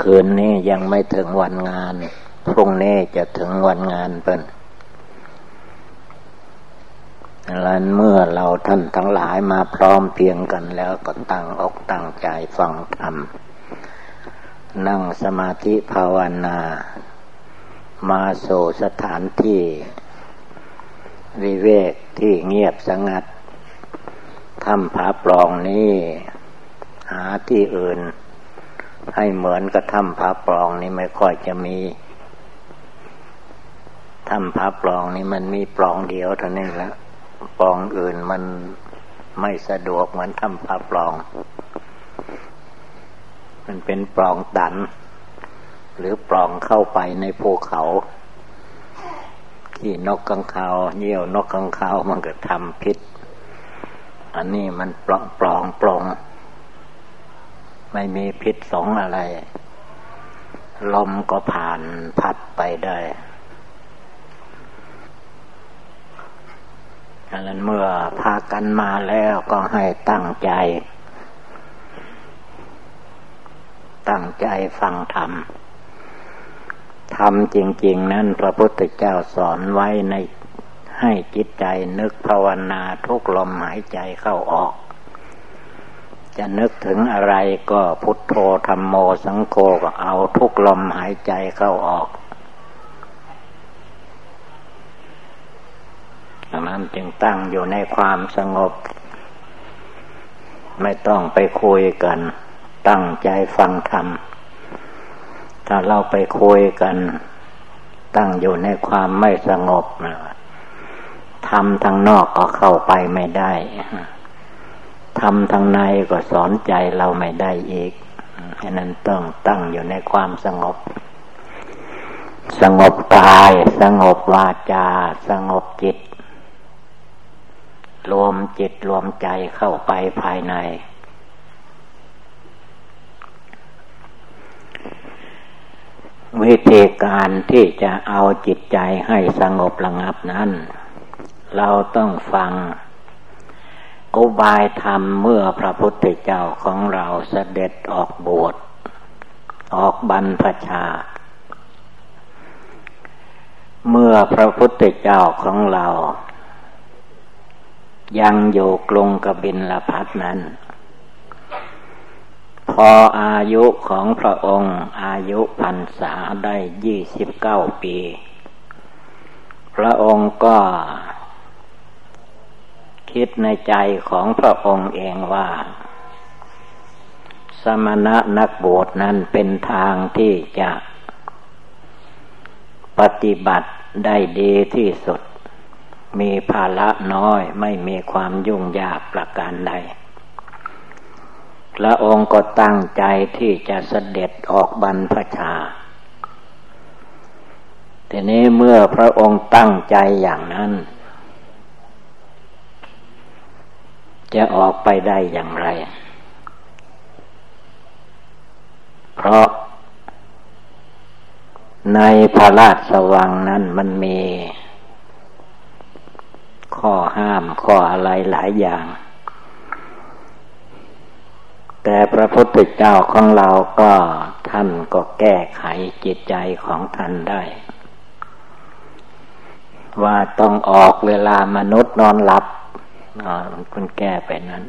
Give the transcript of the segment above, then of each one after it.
คืนนี้ยังไม่ถึงวันงาน พรุ่งนี้จะถึงวันงานเป็นลันเมื่อเราท่านทั้งหลายมาพร้อมเพียงกันแล้วก็ตั้งอกตั้งใจฟังธรรม นั่งสมาธิภาวนา มาโซสถานที่ วิเวกที่เงียบสงัดถ้ำผาปลองนี้ หาที่อื่น ให้เหมือนกับถ้ำผาปลองนี่ไม่ค่อยจะมีถ้ำผาปลองนี่มันมีปลองเดียวเท่านั้นละปลองอื่นมันไม่สะดวกเหมือนถ้ำผาปลอง มันเป็นปลองตัน หรือปลองเข้าไปในภูเขาที่นกกังขาวเยี่ยวนกกังขาวมันก็ทำพิษ อันนี้มันปลองปลองปลง ไม่มีพิษสงอะไร ลมก็ผ่านพัดไปได้ดังนั้นเมื่อพากันมาแล้วก็ให้ตั้งใจ ตั้งใจฟังธรรม ธรรมจริง ๆ นั้นพระพุทธเจ้าสอนไว้ในให้จิตใจนึกภาวนาทุกลมหายใจเข้าออก จะนึกถึงอะไรก็พุทโธธรรมโมสังโฆก็เอาทุกลมหายใจเข้าออกดังนั้นจึงตั้งอยู่ในความสงบ ไม่ต้องไปคุยกัน ตั้งใจฟังธรรม ถ้าเราไปคุยกัน ตั้งอยู่ในความไม่สงบทำทางนอกก็เข้าไปไม่ได้ ทำทางในก็สอนใจเราไม่ได้อีกฉะนั้นต้องตั้งอยู่ในความสงบ สงบกาย สงบวาจา สงบจิต รวมจิตรวมใจเข้าไปภายใน วิธีการที่จะเอาจิตใจให้สงบระงับนั้น เราต้องฟัง อุบายธรรมเมื่อพระพุทธเจ้าของเราเสด็จออกบวชออกบรรพชา เมื่อพระพุทธเจ้าของเรา ยังอยู่กรุงกบินละพัทนั้น พออายุของพระองค์อายุพรรษาได้ยี่สิบเก้าปี พระองค์ก็ คิดในใจของพระองค์เองว่า สมณะนักบวชนั้นเป็นทางที่จะปฏิบัติได้ดีที่สุด มีภาระน้อยไม่มีความยุ่งยากประการใดพระองค์ก็ตั้งใจที่จะเสด็จออกบรรพชา ทีนี้เมื่อพระองค์ตั้งใจอย่างนั้น จะออกไปได้อย่างไร เพราะ ในพระราชสวังนั้นมันมี ข้อห้ามข้ออะไรหลายอย่าง แต่พระพุทธเจ้าของเราก็ท่านก็แก้ไขจิตใจของท่านได้ ว่าต้องออกเวลามนุษย์นอนหลับ คุณแก้ไปนั้น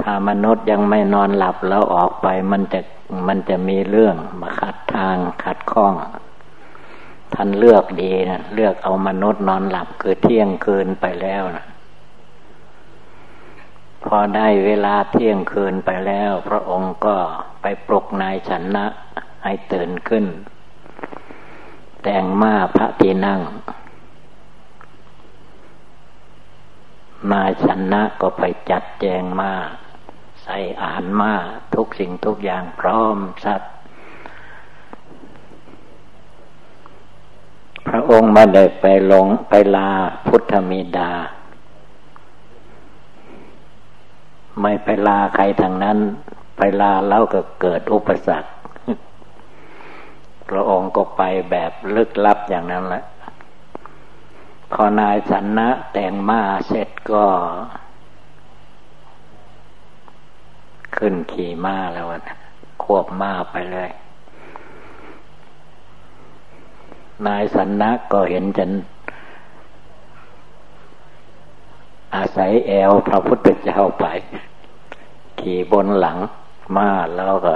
ถ้ามนุษย์ยังไม่นอนหลับแล้วออกไป มันจะมันจะมีเรื่องมาขัดทางขัดข้องท่านเลือกดีนะเลือกเอามนุษย์นอนหลับคือเที่ยงคืนไปแล้วนะพอได้เวลาเที่ยงคืนไปแล้ว พระองค์ก็ไปปลุกนายชนะให้ตื่นขึ้น แต่งมาพระที่นั่ง นาชนะก็ไปจัดแจงมา ใส่อาหารมาทุกสิ่งทุกอย่างพร้อมสัตว์พระองค์มาได้ไปลงไปลาพุทธมีดา ไม่ไปลาใครทางนั้น ไปลาแล้วก็เกิดอุปสรรคพระองค์ก็ไปแบบลึกลับอย่างนั้นแหละ พอนายสันนะแต่งมาเสร็จก็ ขึ้นขี่ม้าแล้วนะขควบม้าไปเลย นายสันนักก็เห็นฉันอาศัยแอวพระพุทธเจ้าไป ขี่บนหลังมาแล้วก็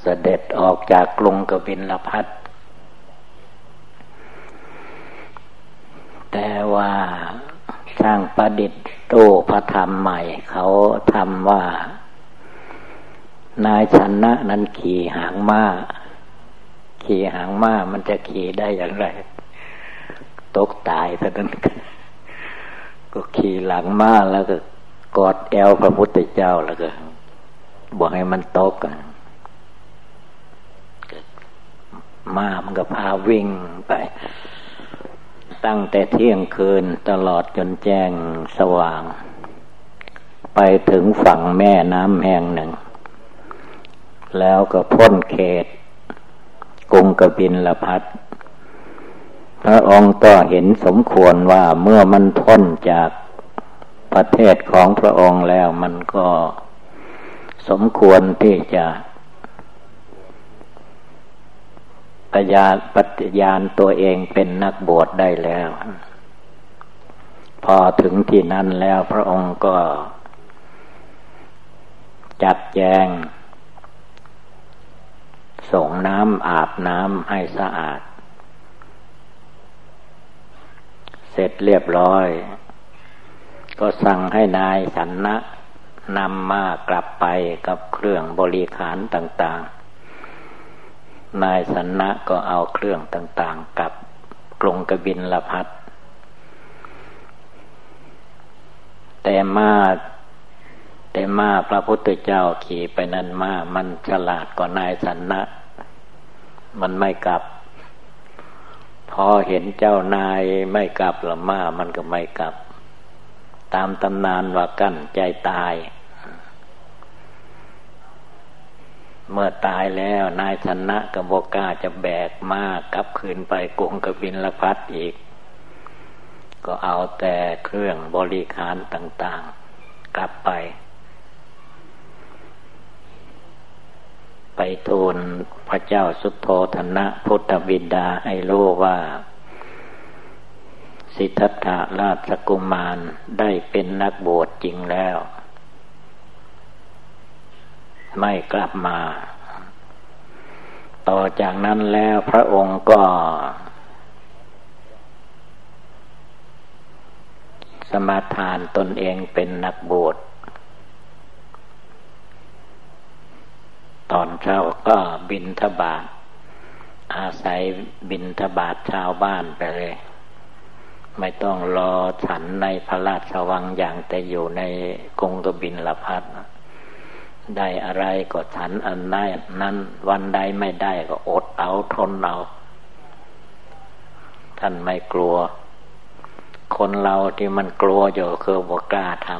เสด็จออกจากกรุงกบินลพัทแต่ว่าสร้าง ประดิษฐ์ตู้พระธรรมใหม่ เขาทำว่า นายชนะนั้นขี่หางม้า ขี่หางม้ามันจะขี่ได้อย่างไร ตกตายท่านั้นก็ขี่หลังม้าแล้วก็กอดแอวพระพุทธเจ้าแล้วก็ บอกให้มันตกม้ามันก็พาวิ่งไป ตั้งแต่เที่ยงคืนตลอดจนแจ้งสว่าง ไปถึงฝั่งแม่น้ำแห่งหนึ่ง แล้วก็พ้นเขตกรุงกบินละพัดพระองค์ก็เห็นสมควรว่าเมื่อมันพ้นจากประเทศของพระองค์แล้วมันก็สมควรที่จะ ปญาปฏิญาณตัวเองเป็นนักบวชได้แล้ว พอถึงที่นั้นแล้วพระองค์ก็ จัดแจง ส่งน้ำอาบน้ำให้สะอาด เสร็จเรียบร้อย ก็สั่งให้นายสันนะนำมากลับไปกับเครื่องบริขารต่าง ๆ นายสันนะก็เอาเครื่องต่างๆ กับกรงกบินละพัดแต่มาแต่มาพระพุทธเจ้าขี่ไปนั้นมามันฉลาดกว่านายสันนะ มันไม่กลับ พอเห็นเจ้านายไม่กลับละมามันก็ไม่กลับ ตามตำนานว่ากั้นใจตาย เมื่อตายแล้วนายชนะกับโบกาจะแบกมากกลับคืนไปกรุงกบินละพัดอีก ก็เอาแต่เครื่องบริขารต่าง ๆ กลับไป ไปทูลพระเจ้าสุโธธนะพุทธบิดาให้รู้ว่า สิทธัตถะราชกุมารได้เป็นนักบวชจริงแล้ว ไม่กลับมา ต่อจากนั้นแล้วพระองค์ก็ สมาทานตนเองเป็นนักบวชตอนเช้าก็บินทบาทอาศัยบินทบาทชาวบ้านไปเลย ไม่ต้องรอฉันในพระราชวังอย่างแต่อยู่ในกรุงกบินละพัดนะ ได้อะไรก็ฉันอันนั้นนั้นวันใดไม่ได้ก็อดเอาทนเอา ท่านไม่กลัว คนเราที่มันกลัวอยู่คือบอกกล้าท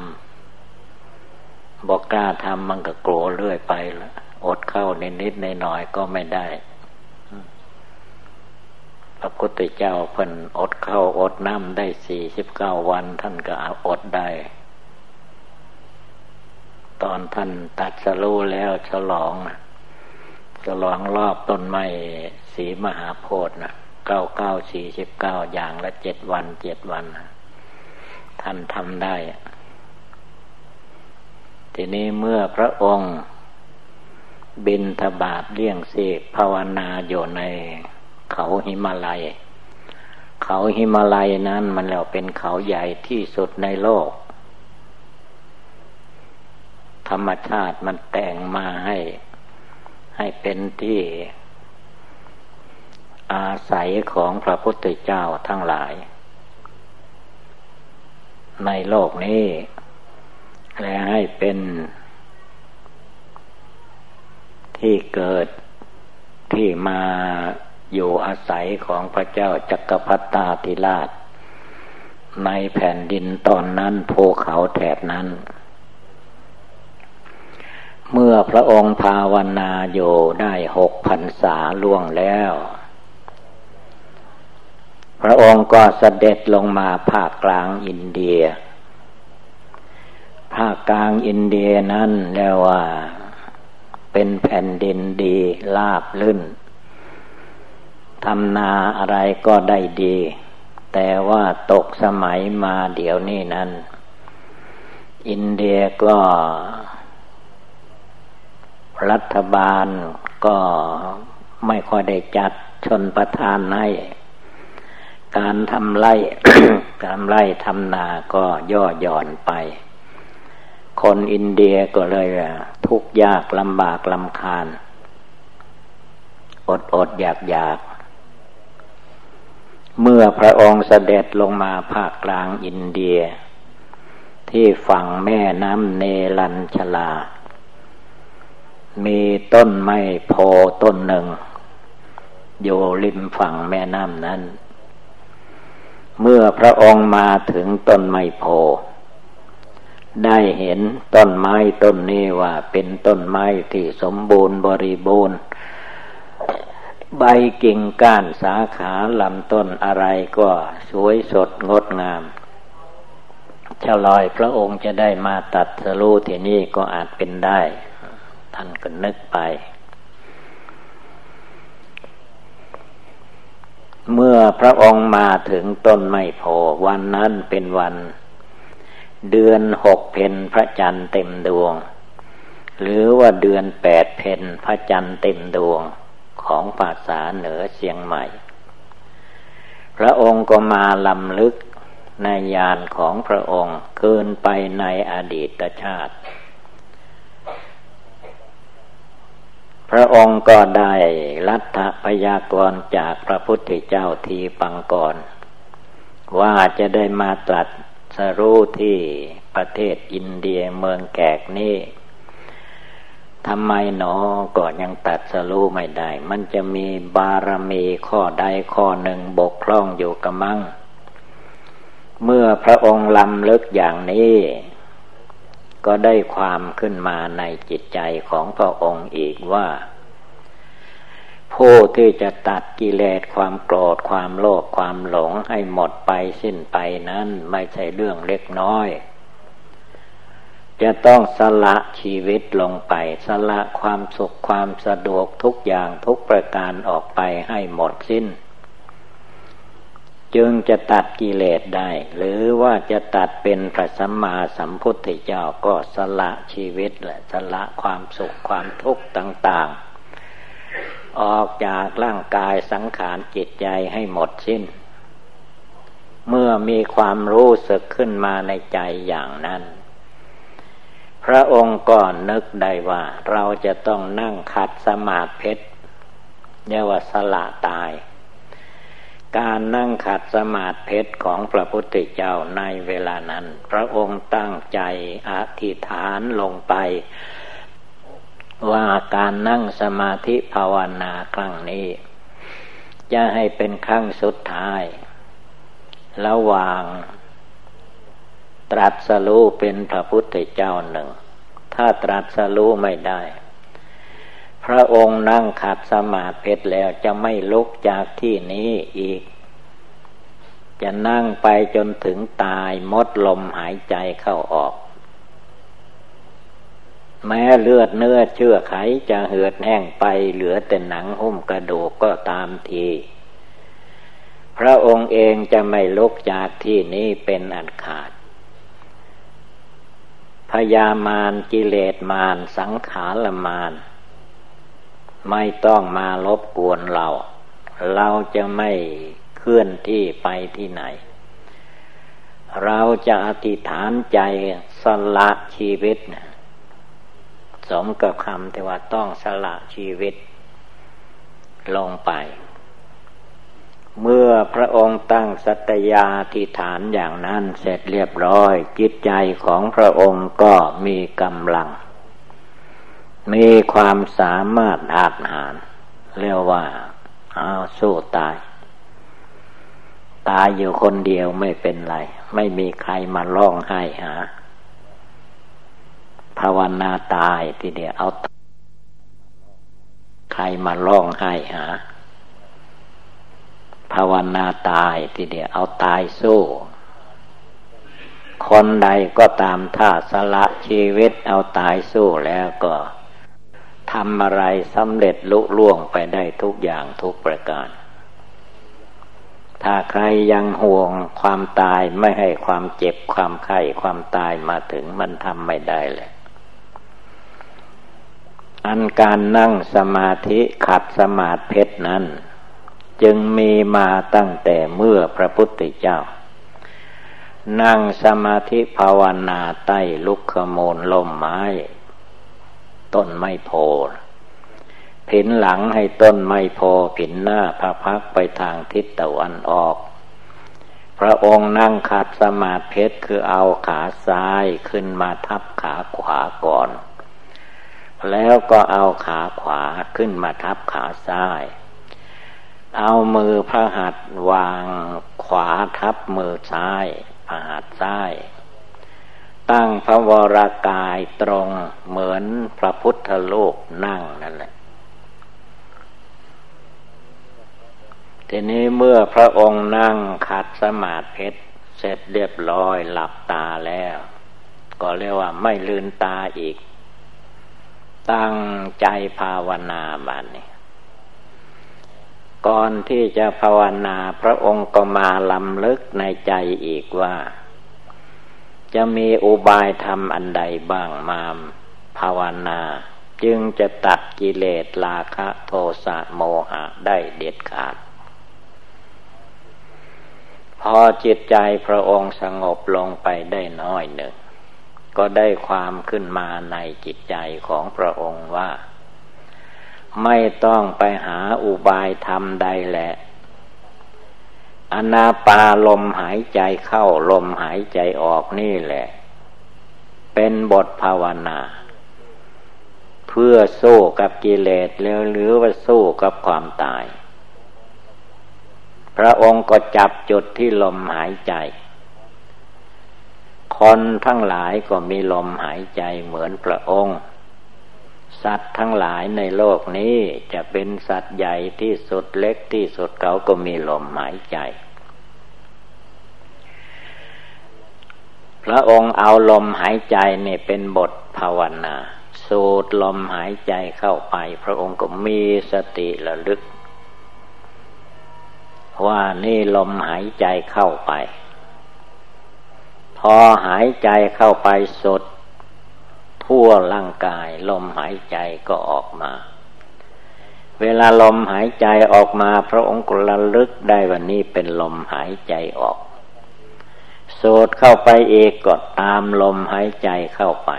ำบอกกล้าทำมันก็กลัวเรื่อยไปละอดเข้านิดนิดในหน่อยก็ไม่ได้พระพุทธเจ้าเพิ่นอดเข้าอดน้ำได้สี่สิบเก้าวัน ท่านก็อดได้ ตอนท่านตัดสรู้แล้วฉลองนะฉลองรอบต้นไม้สีมหาโพธิ์นะเก้าเก้าสี่สิบเก้าอย่างละเจ็ดวันเจ็ดวันท่านทำได้ ทีนี้เมื่อพระองค์ บินทบาทเลี่ยงเสกภาวนาอยู่ในเขาหิมาลัย เขาหิมาลัยนั้นมันแล้วเป็นเขาใหญ่ที่สุดในโลก ธรรมชาติมันแต่งมาให้ ให้เป็นที่ อาศัยของพระพุทธเจ้าทั้งหลาย ในโลกนี้ และให้เป็น ที่เกิดที่มาอยู่อาศัยของพระเจ้าจักรพรรตาธิราช ในแผ่นดินตอนนั้นภูเขาแถบนั้น เมื่อพระองค์ภาวนาอยู่ได้หกพันษาล่วงแล้ว พระองค์ก็เสด็จลงมาภาคกลางอินเดีย ภาคกลางอินเดียนั้นเรียกว่า เป็นแผ่นดินดีลาบลื่นทำนาอะไรก็ได้ดี แต่ว่าตกสมัยมาเดี๋ยวนี้นั้น อินเดียก็ รัฐบาลก็ไม่ค่อยได้จัดชนประทานให้ การทำไร่การไร่ทำนาก็ย่อหย่อนไป คนอินเดียก็เลยทุกข์ยากลำบากลำคาญ อดอดอยากอยากเมื่อพระองค์เสด็จลงมาภาคกลางอินเดีย ที่ฝั่งแม่น้ำเนลัญชลา มีต้นไม้โพต้นหนึ่ง อยู่ริมฝั่งแม่น้ำนั้น เมื่อพระองค์มาถึงต้นไม้โพ ได้เห็นต้นไม้ต้นนี้ว่าเป็นต้นไม้ที่สมบูรณ์บริบูรณ์ ใบกิ่งก้านสาขาลำต้นอะไรก็สวยสดงดงามเจ้าลอยพระองค์จะได้มาตัดสรู้ที่นี่ก็อาจเป็นได้านก็นึกไป เมื่อพระองค์มาถึงต้นไม้โพวันนั้นเป็นวัน เดือนหกเพนพระจันทร์เต็มดวง หรือว่าเดือนแปดเพนพระจันทร์เต็มดวงของภาษาเหนือเชียงใหม่ พระองค์ก็มาลำลึกในยานของพระองค์เกินไปในอดีตชาติ พระองค์ก็ได้รัฐพยากรจากพระพุทธเจ้าทีปังกร ว่าจะได้มาตรัสสรู้ที่ประเทศอินเดียเมืองแกกนี้ทำไมหนอก็ยังตัดสรู้ไม่ได้ มันจะมีบารมีข้อใดข้อหนึ่งบกพร่องอยู่กระมัง เมื่อพระองค์ลำลึกอย่างนี้ ก็ได้ความขึ้นมาในจิตใจของพระองค์อีกว่า ผู้ที่จะตัดกิเลสความโกรธความโลภความหลงให้หมดไปสิ้นไปนั้นไม่ใช่เรื่องเล็กน้อย จะต้องสละชีวิตลงไป สละความสุขความสะดวกทุกอย่างทุกประการออกไปให้หมดสิ้น จึงจะตัดกิเลสได้ หรือว่าจะตัดเป็นพระสัมมาสัมพุทธเจ้าก็สละชีวิตและสละความสุขความทุกข์ต่าง ๆ ออกจากร่างกายสังขารจิตใจให้หมดสิ้น เมื่อมีความรู้สึกขึ้นมาในใจอย่างนั้น พระองค์ก็นึกได้ว่าเราจะต้องนั่งขัดสมาธิเรียกว่าสละตาย การนั่งขัดสมาธิของพระพุทธเจ้าในเวลานั้น พระองค์ตั้งใจอธิษฐานลงไป ว่าการนั่งสมาธิภาวนาครั้งนี้ จะให้เป็นครั้งสุดท้าย ระหว่างตรัสรู้เป็นพระพุทธเจ้าหนึ่ง ถ้าตรัสรู้ไม่ได้ พระองค์นั่งขัดสมาธิแล้วจะไม่ลุกจากที่นี้อีก จะนั่งไปจนถึงตายมดลมหายใจเข้าออก แม้เลือดเนื้อเชื่อไขจะเหือดแห้งไปเหลือแต่หนังหุ้มกระดูกก็ตามทีพระองค์เองจะไม่ลุกจากที่นี้เป็นอันขาด พยามารกิเลสมารสังขารมาร ไม่ต้องมารบกวนเรา เราจะไม่เคลื่อนที่ไปที่ไหน เราจะอธิษฐานใจสละชีวิตสมกับคำที่ว่าต้องสละชีวิต ลงไป เมื่อพระองค์ตั้งสัตยาธิฐานอย่างนั้นเสร็จเรียบร้อย จิตใจของพระองค์ก็มีกำลัง มีความสามารถอาจหารเรียกว่าเอาสู้ตาย ตายอยู่คนเดียวไม่เป็นไร ไม่มีใครมาร้องไห้หาภาวนาตายทีเดียวเอา ใครมาร้องไห้หาภาวนาตายทีเดียวเอาตายสู้ คนใดก็ตามถ้าสละชีวิตเอาตายสู้แล้วก็ ทำอะไรสำเร็จลุล่วงไปได้ทุกอย่างทุกประการ ถ้าใครยังห่วงความตายไม่ให้ความเจ็บความไข้ความตายมาถึงมันทำไม่ได้เลยอันการนั่งสมาธิขัดสมาธิเพชรนั้น จึงมีมาตั้งแต่เมื่อพระพุทธเจ้า นั่งสมาธิภาวนาใต้ลุกขโมลลมไม้ ต้นไม้โพผินหลังให้ต้นไม้โพผินหน้าพระพักไปทางทิศตะวันออก พระองค์นั่งขัดสมาธิเพชรคือเอาขาซ้ายขึ้นมาทับขาขวาก่อน แล้วก็เอาขาขวาขึ้นมาทับขาซ้าย เอามือพระหัตถ์วางขวาทับมือซ้ายพระหัตถ์ซ้าย ตั้งพระวรากายตรงเหมือนพระพุทธโลกนั่งนั่นแหละ ทีนี้เมื่อพระองค์นั่งขัดสมาธิเสร็จเรียบร้อยหลับตาแล้ว ก็เรียกว่าไม่ลืนตาอีก ตั้งใจภาวนาบันนี้ก่อนที่จะภาวนาพระองค์ก็มาลำลึกในใจอีกว่า จะมีอุบายทำอันใดบ้างมาภาวนา จึงจะตัดกิเลสราคะโทสะโมหะได้เด็ดขาด พอจิตใจพระองค์สงบลงไปได้น้อยหนึ่ง ก็ได้ความขึ้นมาในจิตใจของพระองค์ว่า ไม่ต้องไปหาอุบายธรรมใดแหละ อนาปาลมหายใจเข้าลมหายใจออกนี่แหละ เป็นบทภาวนา เพื่อสู้กับกิเลสแล้วหรือว่าสู้กับความตาย พระองค์ก็จับจุดที่ลมหายใจ คนทั้งหลายก็มีลมหายใจเหมือนพระองค์ สัตว์ทั้งหลายในโลกนี้จะเป็นสัตว์ใหญ่ที่สุดเล็กที่สุดเขาก็มีลมหายใจ พระองค์เอาลมหายใจเนี่ยเป็นบทภาวนา สูดลมหายใจเข้าไป พระองค์ก็มีสติระลึก ว่านี่ลมหายใจเข้าไป พอหายใจเข้าไปสด ทั่วร่างกาย ลมหายใจก็ออกมา เวลาลมหายใจออกมา พระองค์กระลึกได้ว่านี่เป็นลมหายใจออกสูดเข้าไปเอกก็ตามลมหายใจเข้าไป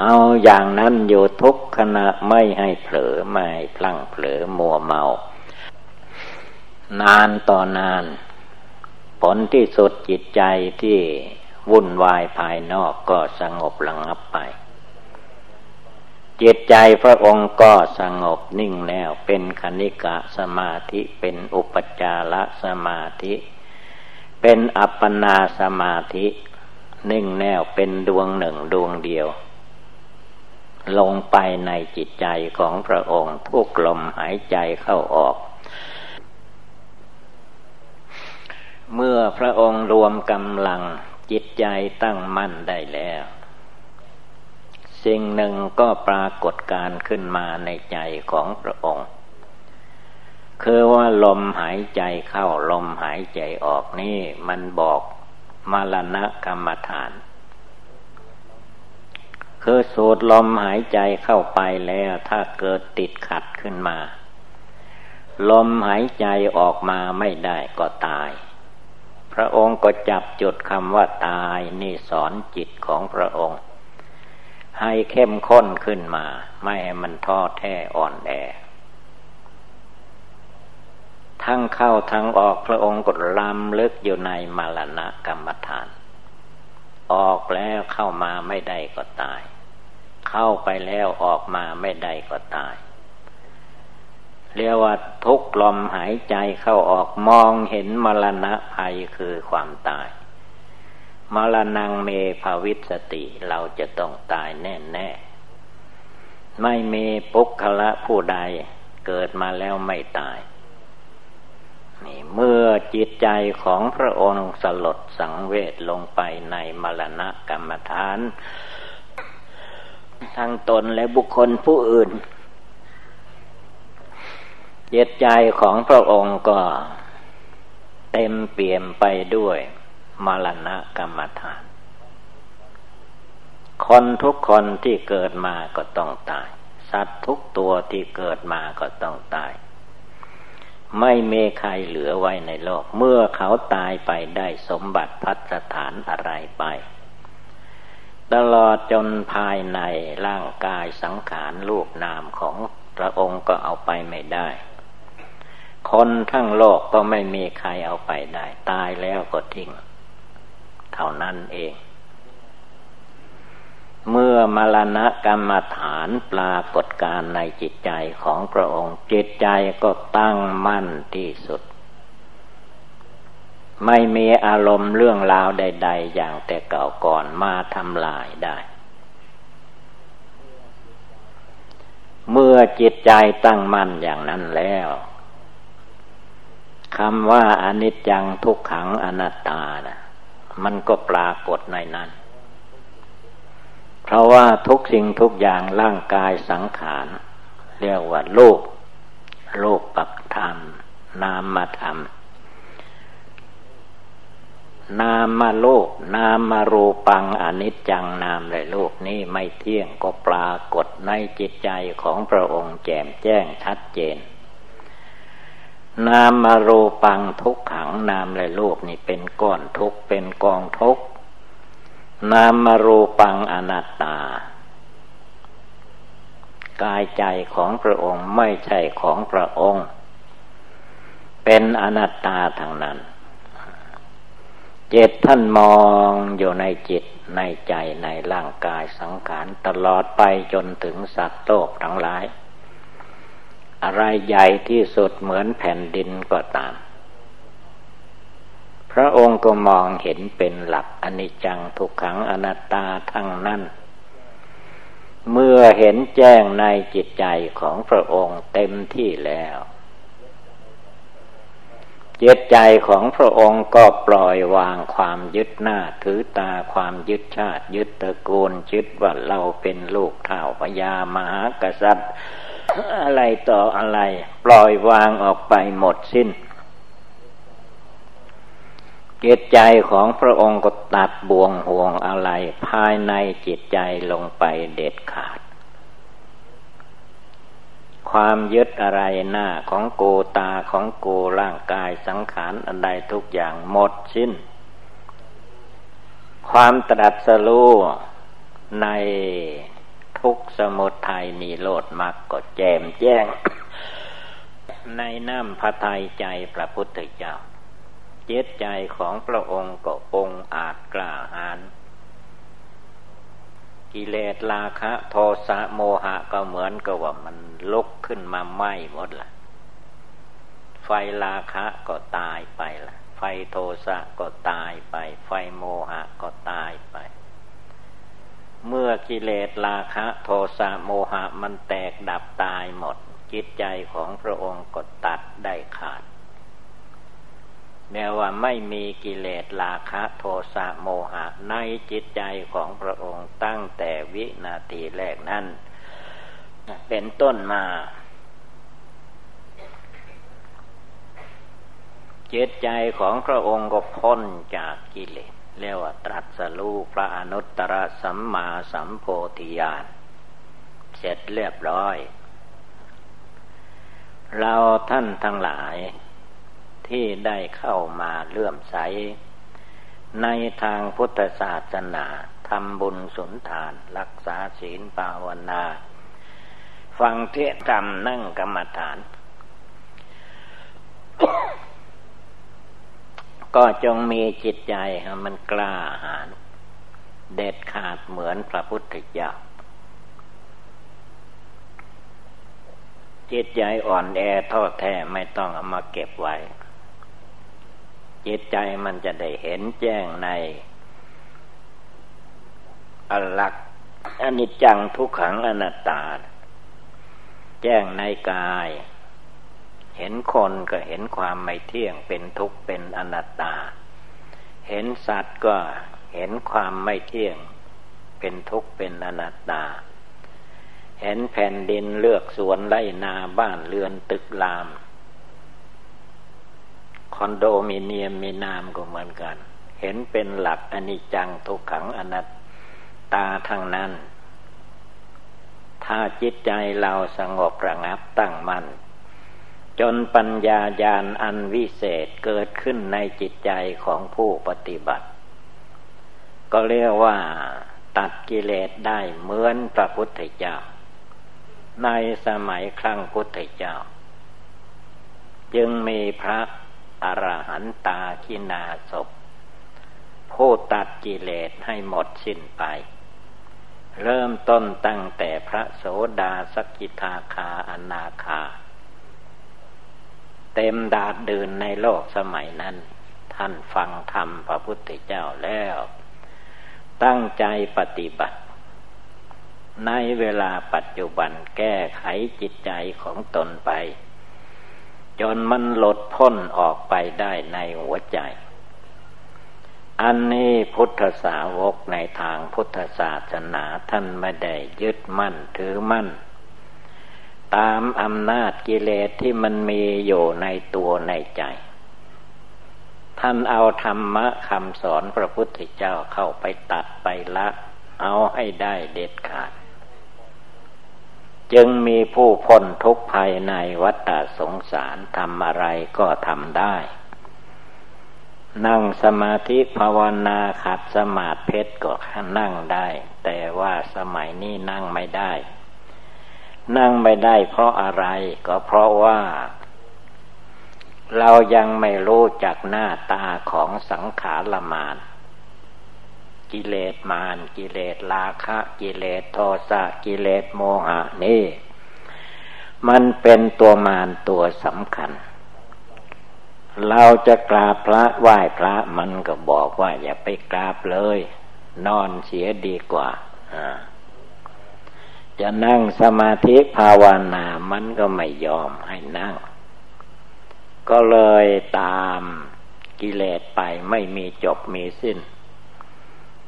เอาอย่างนั้นอยู่ทุกขณะไม่ให้เผลอไม่พลั้งเผลอมัวเมา นานต่อนาน ผลที่สุดจิตใจที่ วุ่นวายภายนอกก็สงบระงับไป จิตใจพระองค์ก็สงบนิ่งแล้ว เป็นคณิกะสมาธิเป็นอุปจารสมาธิ เป็นอัปปนาสมาธิ นิ่งแน่วเป็นดวงหนึ่งดวงเดียว ลงไปในจิตใจของพระองค์ทุกลมหายใจเข้าออกเมื่อพระองค์รวมกำลัง จิตใจตั้งมั่นได้แล้ว สิ่งหนึ่งก็ปรากฏการขึ้นมาในใจของพระองค์ คือว่าลมหายใจเข้าลมหายใจออกนี่มันบอกมรณะกรรมฐาน คือสูดลมหายใจเข้าไปแล้วถ้าเกิดติดขัดขึ้นมา ลมหายใจออกมาไม่ได้ก็ตาย พระองค์ก็จับจุดคำว่าตายนี่สอนจิตของพระองค์ ให้เข้มข้นขึ้นมา ไม่ให้มันท้อแท้อ่อนแอ ทั้งเข้าทั้งออกพระองค์กดลำลึกอยู่ในมรณะกรรมฐาน ออกแล้วเข้ามาไม่ได้ก็ตาย เข้าไปแล้วออกมาไม่ได้ก็ตาย เรียกว่าทุกลมหายใจเข้าออกมองเห็นมรณะภัยคือความตาย มรณงเมภาวิสติเราจะต้องตายแน่แน่ไม่มีปุคละผู้ใดเกิดมาแล้วไม่ตาย นี่เมื่อจิตใจของพระองค์สลดสังเวชลงไปในมรณะกรรมฐาน ทั้งตนและบุคคลผู้อื่น จิตใจของพระองค์ก็ เต็มเปี่ยมไปด้วยมรณะกรรมฐาน คนทุกคนที่เกิดมาก็ต้องตาย สัตว์ทุกตัวที่เกิดมาก็ต้องตาย ไม่มีใครเหลือไว้ในโลก เมื่อเขาตายไปได้สมบัติพัฒฐานอะไรไป ตลอดจนภายในร่างกายสังขารรูปนามของพระองค์ก็เอาไปไม่ได้ คนทั้งโลกก็ไม่มีใครเอาไปได้ ตายแล้วก็ทิ้ง เท่านั้นเอง เมื่อมรณะกรรมฐานปรากฏการในจิตใจของพระองค์ จิตใจก็ตั้งมั่นที่สุด ไม่มีอารมณ์เรื่องราวใด ๆ อย่างแต่เก่าก่อนมาทำลายได้เมื่อจิตใจตั้งมั่นอย่างนั้นแล้ว คำว่าอนิจจังทุกขังอนัตตานะมันก็ปรากฏในนั้น เพราะว่าทุกสิ่งทุกอย่างร่างกายสังขาร เรียกว่าโลก โลกปักธรรม นามมาธรรม นามมาโลก นามมารูปังอนิจจังนามในโลกนี้ไม่เที่ยงก็ปรากฏในจิตใจของพระองค์แจ่มแจ้งชัดเจน นามมารูปังทุกขังนามและรูปนี่เป็นก้อนทุกเป็นกองทุกนามมารูปังอนัตตา กายใจของพระองค์ไม่ใช่ของพระองค์ เป็นอนัตตาทางนั้น เจตท่านมองอยู่ในจิตในใจในร่างกายสังขารตลอดไปจนถึงสัตว์โลกทั้งหลาย อะไรใหญ่ที่สุดเหมือนแผ่นดินก็ตาม พระองค์ก็มองเห็นเป็นหลักอนิจจังทุกขังอนัตตาทั้งนั้น เมื่อเห็นแจ้งในจิตใจของพระองค์เต็มที่แล้วจิตใจของพระองค์ก็ปล่อยวางความยึดหน้าถือตาความยึดชาติ ยึดตระกูลยึดว่าเราเป็นลูกเท่าพญามหากษัตริย์ อะไรต่ออะไร ปล่อยวางออกไปหมดสิ้นจิตใจของพระองค์ก็ตัดบ่วงห่วงอะไร ภายในจิตใจลงไปเด็ดขาด ความยึดอะไรหน้าของโกตาของโกร่างกายสังขารอะไรทุกอย่างหมดสิ้น ความตรัสรู้ใน ทุกสมุทัยนิโรธมรรคก็แจมแจ้ง ในน้ำพระทัยใจพระพุทธเจ้า เจตใจของพระองค์ก็องอาจกล้าหาญกิเลสราคะ โทสะโมหะก็เหมือนกับว่ามันลุกขึ้นมาไหม้หมดละไฟราคะก็ตายไปละไฟโทสะก็ตายไป ไฟโมหะก็ตายไป เมื่อกิเลสราคะโทสะโมหะมันแตกดับตายหมด จิตใจของพระองค์ก็ตัดได้ขาดแม้ว่าไม่มีกิเลสราคะโทสะโมหะในจิตใจของพระองค์ตั้งแต่วินาทีแรกนั้นเป็นต้นมา จิตใจของพระองค์ก็พ้นจากกิเลส เรียกว่าตรัสรู้พระอนุตตรสัมมาสัมโพธิญาณเสร็จเรียบร้อย เราท่านทั้งหลาย ที่ได้เข้ามาเลื่อมใส ในทางพุทธศาสนาทำบุญสุนทาน รักษาศีลภาวนา ฟังเทศธรรมนั่งกรรมฐาน ก็จงมีจิตใจมันกล้าหาญเด็ดขาดเหมือนพระพุทธเจ้าจิตใจอ่อนแอท้อแท้ไม่ต้องเอามาเก็บไว้ จิตใจมันจะได้เห็นแจ้งในอลักอนิจจังทุกขังอนัตตา แจ้งในกาย เห็นคนก็เห็นความไม่เที่ยงเป็นทุกข์เป็นอนัตตา เห็นสัตว์ก็เห็นความไม่เที่ยง เป็นทุกข์เป็นอนัตตา เห็นแผ่นดินเลือกสวนไร่นาบ้านเรือนตึกราม คอนโดมิเนียมมีนามก็เหมือนกัน เห็นเป็นหลักอนิจจังทุกขังอนัตตาทั้งนั้น ถ้าจิตใจเราสงบระงับตั้งมัน่น จนปัญญาญาณอันวิเศษเกิดขึ้นในจิตใจของผู้ปฏิบัติ ก็เรียกว่า ตัดกิเลสได้เหมือนพระพุทธเจ้า ในสมัยครั้งพุทธเจ้า จึงมีพระอรหันตาคินาศพผู้ตัดกิเลสให้หมดสิ้นไป เริ่มต้นตั้งแต่พระโสดาสกิทาคาอนาคา ต็มดาดเดื่นในโลกสมัยนั้น ท่านฟังธรรมพระพุทธเจ้าแล้ว ตั้งใจปฏิบัติ ในเวลาปัจจุบันแก้ไขจิตใจของตนไป จนมันหลดพ้นออกไปได้ในหัวใจ อันนี้พุทธสาวกในทางพุทธศาสนาท่านไม่ได้ยึดมั่นถือมั่น ตามอำนาจกิเลสที่มันมีอยู่ในตัวในใจ ท่านเอาธรรมะคำสอนพระพุทธเจ้าเข้าไปตัดไปละ เอาให้ได้เด็ดขาด จึงมีผู้พ้นทุกภายในวัฏสงสารทำอะไรก็ทำได้ นั่งสมาธิภาวนาขัดสมาธิเพชรก็นั่งได้ แต่ว่าสมัยนี้นั่งไม่ได้ นั่งไม่ได้เพราะอะไร ก็เพราะว่า เรายังไม่รู้จักหน้าตาของสังขารมาน กิเลสมาน กิเลสราคะ กิเลสโทสะกิเลสโมหะนี่มันเป็นตัวมารตัวสำคัญ เราจะกราบพระไหว้พระมันก็บอกว่าอย่าไปกราบเลย นอนเสียดีกว่า จะนั่งสมาธิภาวนา มันก็ไม่ยอมให้นั่ง ก็เลยตามกิเลสไปไม่มีจบมีสิ้น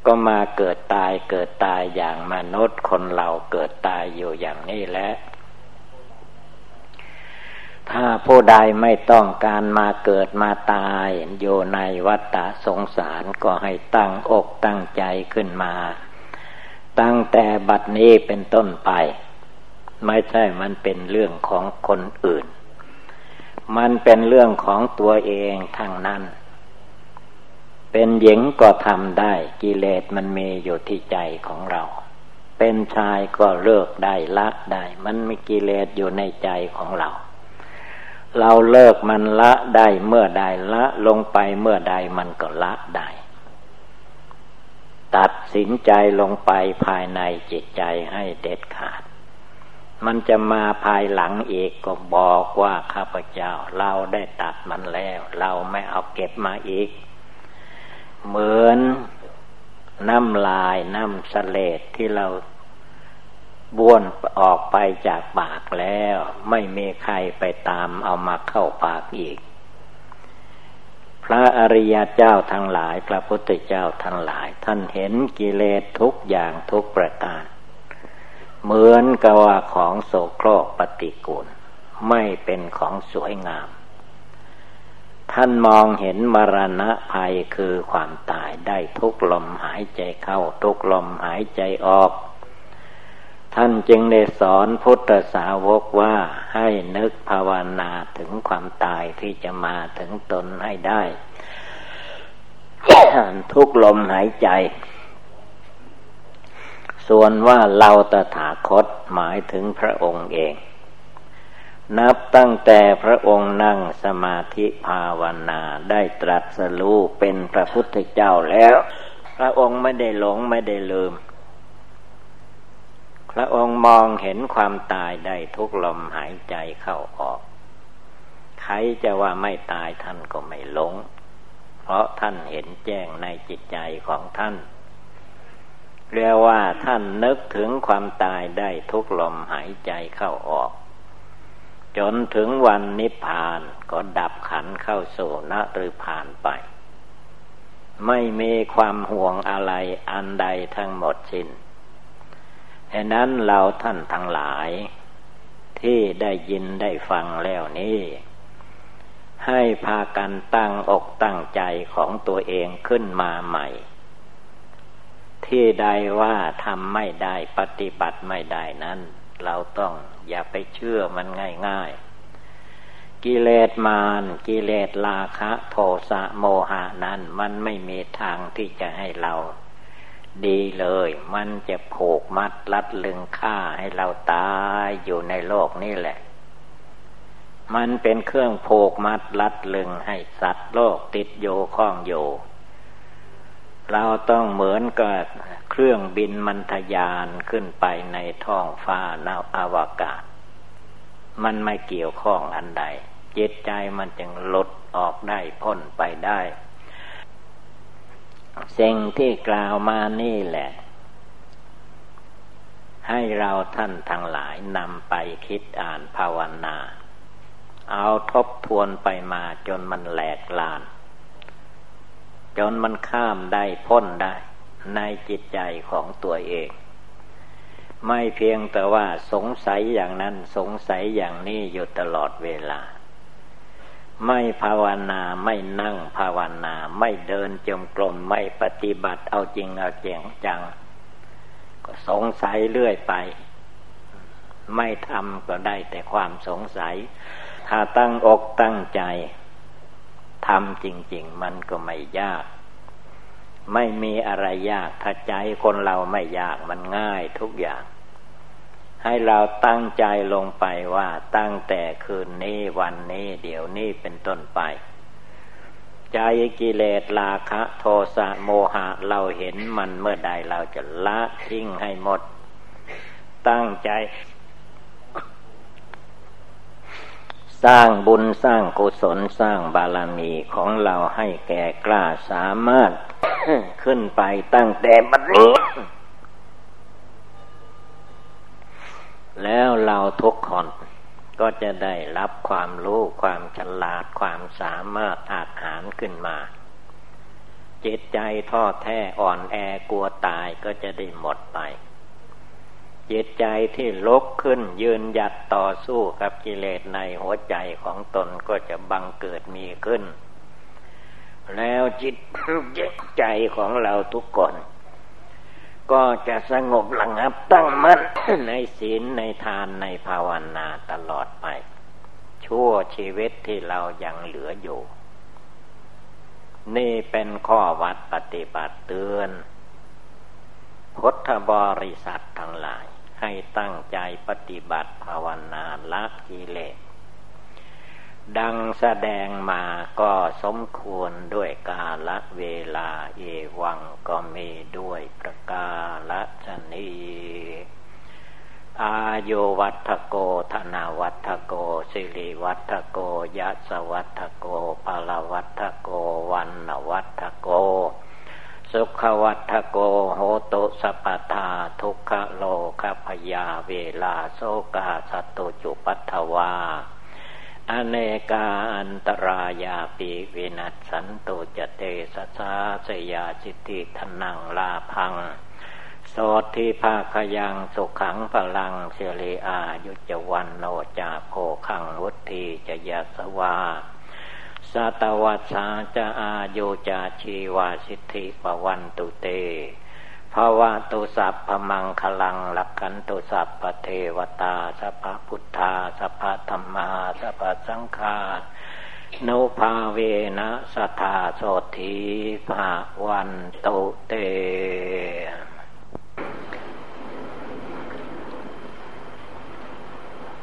ก็มาเกิดตายเกิดตายอย่างมนุษย์คนเราเกิดตายอยู่อย่างนี้แหละถ้าผู้ใดไม่ต้องการมาเกิดมาตายอยู่ในวัฏฏะสงสารก็ให้ตั้งอกตั้งใจขึ้นมา ตั้งแต่บัดนี้เป็นต้นไป ไม่ใช่มันเป็นเรื่องของคนอื่น มันเป็นเรื่องของตัวเองทางนั้น เป็นหญิงก็ทำได้กิเลสมันมีอยู่ที่ใจของเรา เป็นชายก็เลิกได้ละได้ มันมีกิเลสอยู่ในใจของเรา เราเลิกมันละได้เมื่อใดละลงไปเมื่อใดมันก็ละได้ ตัดสินใจลงไปภายในจิตใจให้เด็ดขาด มันจะมาภายหลังเอกก็บอกว่าข้าพเจ้า เราได้ตัดมันแล้ว เราไม่เอาเก็บมาอีก เหมือนน้ำลายน้ำเสลดที่เราบ้วนออกไปจากปากแล้ว ไม่มีใครไปตามเอามาเข้าปากอีก ระอริยเจ้าทั้งหลาย พระพุทธเจ้าทั้งหลาย ท่านเห็นกิเลสทุกอย่างทุกประการ เหมือนกับว่าของโสโครกปฏิกูล ไม่เป็นของสวยงาม ท่านมองเห็นมรณะภัยคือความตายได้ทุกลมหายใจเข้า ทุกลมหายใจออก ท่านจึงได้สอนพุทธสาวกว่าให้นึกภาวนาถึงความตายที่จะมาถึงตนให้ได้ ทุกลมหายใจ ส่วนว่าเราตถาคตหมายถึงพระองค์เอง นับตั้งแต่พระองค์นั่งสมาธิภาวนาได้ตรัสรู้เป็นพระพุทธเจ้าแล้ว พระองค์ไม่ได้หลงไม่ได้ลืม พระองค์มองเห็นความตายได้ทุกลมหายใจเข้าออก ใครจะว่าไม่ตายท่านก็ไม่หลง เพราะท่านเห็นแจ้งในจิตใจของท่านเรียกว่าท่านนึกถึงความตายได้ทุกลมหายใจเข้าออก จนถึงวันนิพพานก็ดับขันเข้าสู่นฤพานไป ไม่มีความห่วงอะไรอันใดทั้งหมดสิน้น ฉะนั้นเราท่านทั้งหลาย ที่ได้ยินได้ฟังแล้วนี้ ให้พากันตั้งอกตั้งใจของตัวเองขึ้นมาใหม่ ที่ใดว่าทำไม่ได้ปฏิบัติไม่ได้นั้น เราต้องอย่าไปเชื่อมันง่าย ๆ กิเลสมารกิเลสราคะ โทสะโมหะนั้นมันไม่มีทางที่จะให้เรา ดีเลย มันจะผูกมัดลัดลึงฆ่าให้เราตายอยู่ในโลกนี่แหละ มันเป็นเครื่องผูกมัดลัดลึงให้สัตว์โลกติดโยข้องโยเราต้องเหมือนกับเครื่องบินมันทยานขึ้นไปในท้องฟ้านาวอวกาศ มันไม่เกี่ยวข้องอันใดจิตใจมันจึงหลุดออกได้พ้นไปได้ สิ่งที่กล่าวมานี่แหละ ให้เราท่านทั้งหลายนำไปคิดอ่านภาวนา เอาทบทวนไปมาจนมันแหลกลาน จนมันข้ามได้พ้นได้ ในจิตใจของตัวเอง ไม่เพียงแต่ว่าสงสัยอย่างนั้นสงสัยอย่างนี้อยู่ตลอดเวลา ไม่ภาวนาไม่นั่งภาวนา ไม่เดินจมกลมไม่ปฏิบัติเอาจริงเอาเจียงจัง ก็สงสัยเรื่อยไป ไม่ทำก็ได้แต่ความสงสัย ถ้าตั้งอกตั้งใจทำจริง ๆ มันก็ไม่ยาก ไม่มีอะไรยาก ถ้าใจคนเราไม่ยากมันง่ายทุกอย่าง ให้เราตั้งใจลงไปว่าตั้งแต่คืนนี้วันนี้เดี๋ยวนี้เป็นต้นไป ใจกิเลสราคะ โทสะโมหะเราเห็นมันเมื่อใดเราจะละทิ้งให้หมด ตั้งใจ สร้างบุญสร้างกุศลสร้างบารมีของเราให้แก่กล้าสามารถขึ้นไปตั้งแต่บัดนี้ แล้วเราทุกคนก็จะได้รับความรู้ความฉลาดความสามารถอาหารขึ้นมา จิตใจท้อแท้อ่อนแอกลัวตายก็จะได้หมดไป จิตใจที่ลุกขึ้นยืนหยัดต่อสู้กับกิเลสในหัวใจของตนก็จะบังเกิดมีขึ้น แล้วจิตใจของเราทุกคน ก็จะสงบระงับตั้งมั่นในศีลในทานในภาวนาตลอดไป ชั่วชีวิตที่เรายังเหลืออยู่ นี่เป็นข้อวัดปฏิบัติเตือนพุทธบริษัททั้งหลาย ให้ตั้งใจปฏิบัติภาวนาละกิเลส ดังแสดงมาก็สมควรด้วยกาลเวลาเอวังก็มีด้วยประกาลชนีอาโยวัตโกธนาวัตโก สิริวัตโกยัสวัตโกปาลวัตโก วันวัตโก สุขวัตโกโหตุสปทาทุกขโลกพยาเวลาโสกาสตุจุปัทวา อเนกาอันตรายาปีวินัสสันตุจเตสสาสยาจิติทนังลาพัง โสทิภาคยังสุขังพลังเสลีอายุจวันโนจาโพขังวุธีจะยสวาสัตวัสสาจะอายุจาชีวาสิทธิปวันตุเต ภาวะตุสัพพมังคลังลักขันตุสัพพเทวตาสัพพพุทธาสัพพธรรมาสัพพสังฆานุภาเวนะสัทธาโสธีภาวันตุเต